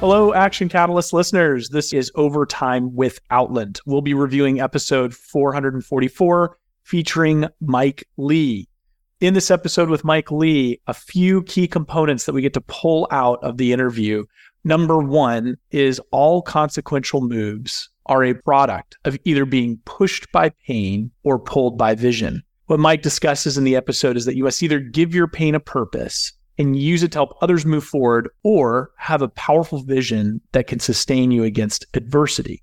Hello, Action Catalyst listeners. This is Overtime with Outland. We'll be reviewing episode 444 featuring Mike Lee. In this episode with Mike Lee, a few key components that we get to pull out of the interview. Number one is all consequential moves are a product of either being pushed by pain or pulled by vision. What Mike discusses in the episode is that you must either give your pain a purpose and use it to help others move forward or have a powerful vision that can sustain you against adversity.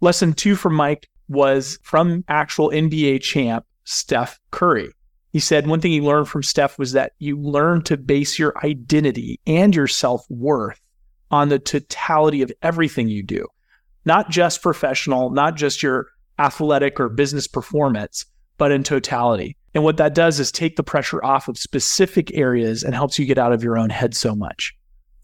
Lesson two from Mike was from actual NBA champ Steph Curry. He said one thing he learned from Steph was that you learn to base your identity and your self worth on the totality of everything you do, not just professional, not just your athletic or business performance, but in totality. And what that does is take the pressure off of specific areas and helps you get out of your own head so much.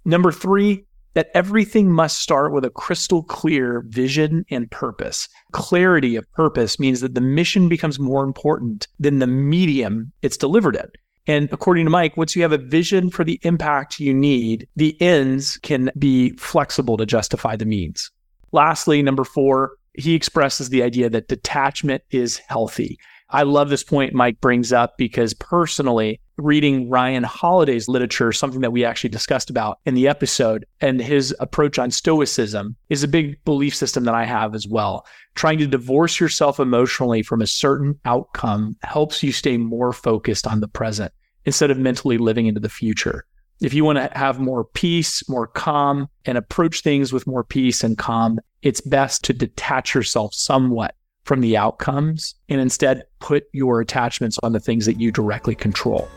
Number three, that everything must start with a crystal clear vision and purpose. Clarity of purpose means that the mission becomes more important than the medium it's delivered in. And according to Mike, once you have a vision for the impact you need, the ends can be flexible to justify the means. Lastly, number four, he expresses the idea that detachment is healthy. I love this point Mike brings up because personally, reading Ryan Holiday's literature, something that we actually discussed about in the episode, and his approach on Stoicism is a big belief system that I have as well. Trying to divorce yourself emotionally from a certain outcome helps you stay more focused on the present instead of mentally living into the future. If you want to have more peace, more calm, and approach things with more peace and calm, it's best to detach yourself somewhat from the outcomes and instead put your attachments on the things that you directly control.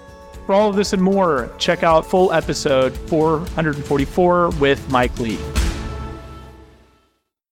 For all of this and more, check out full episode 444 with Mike Lee.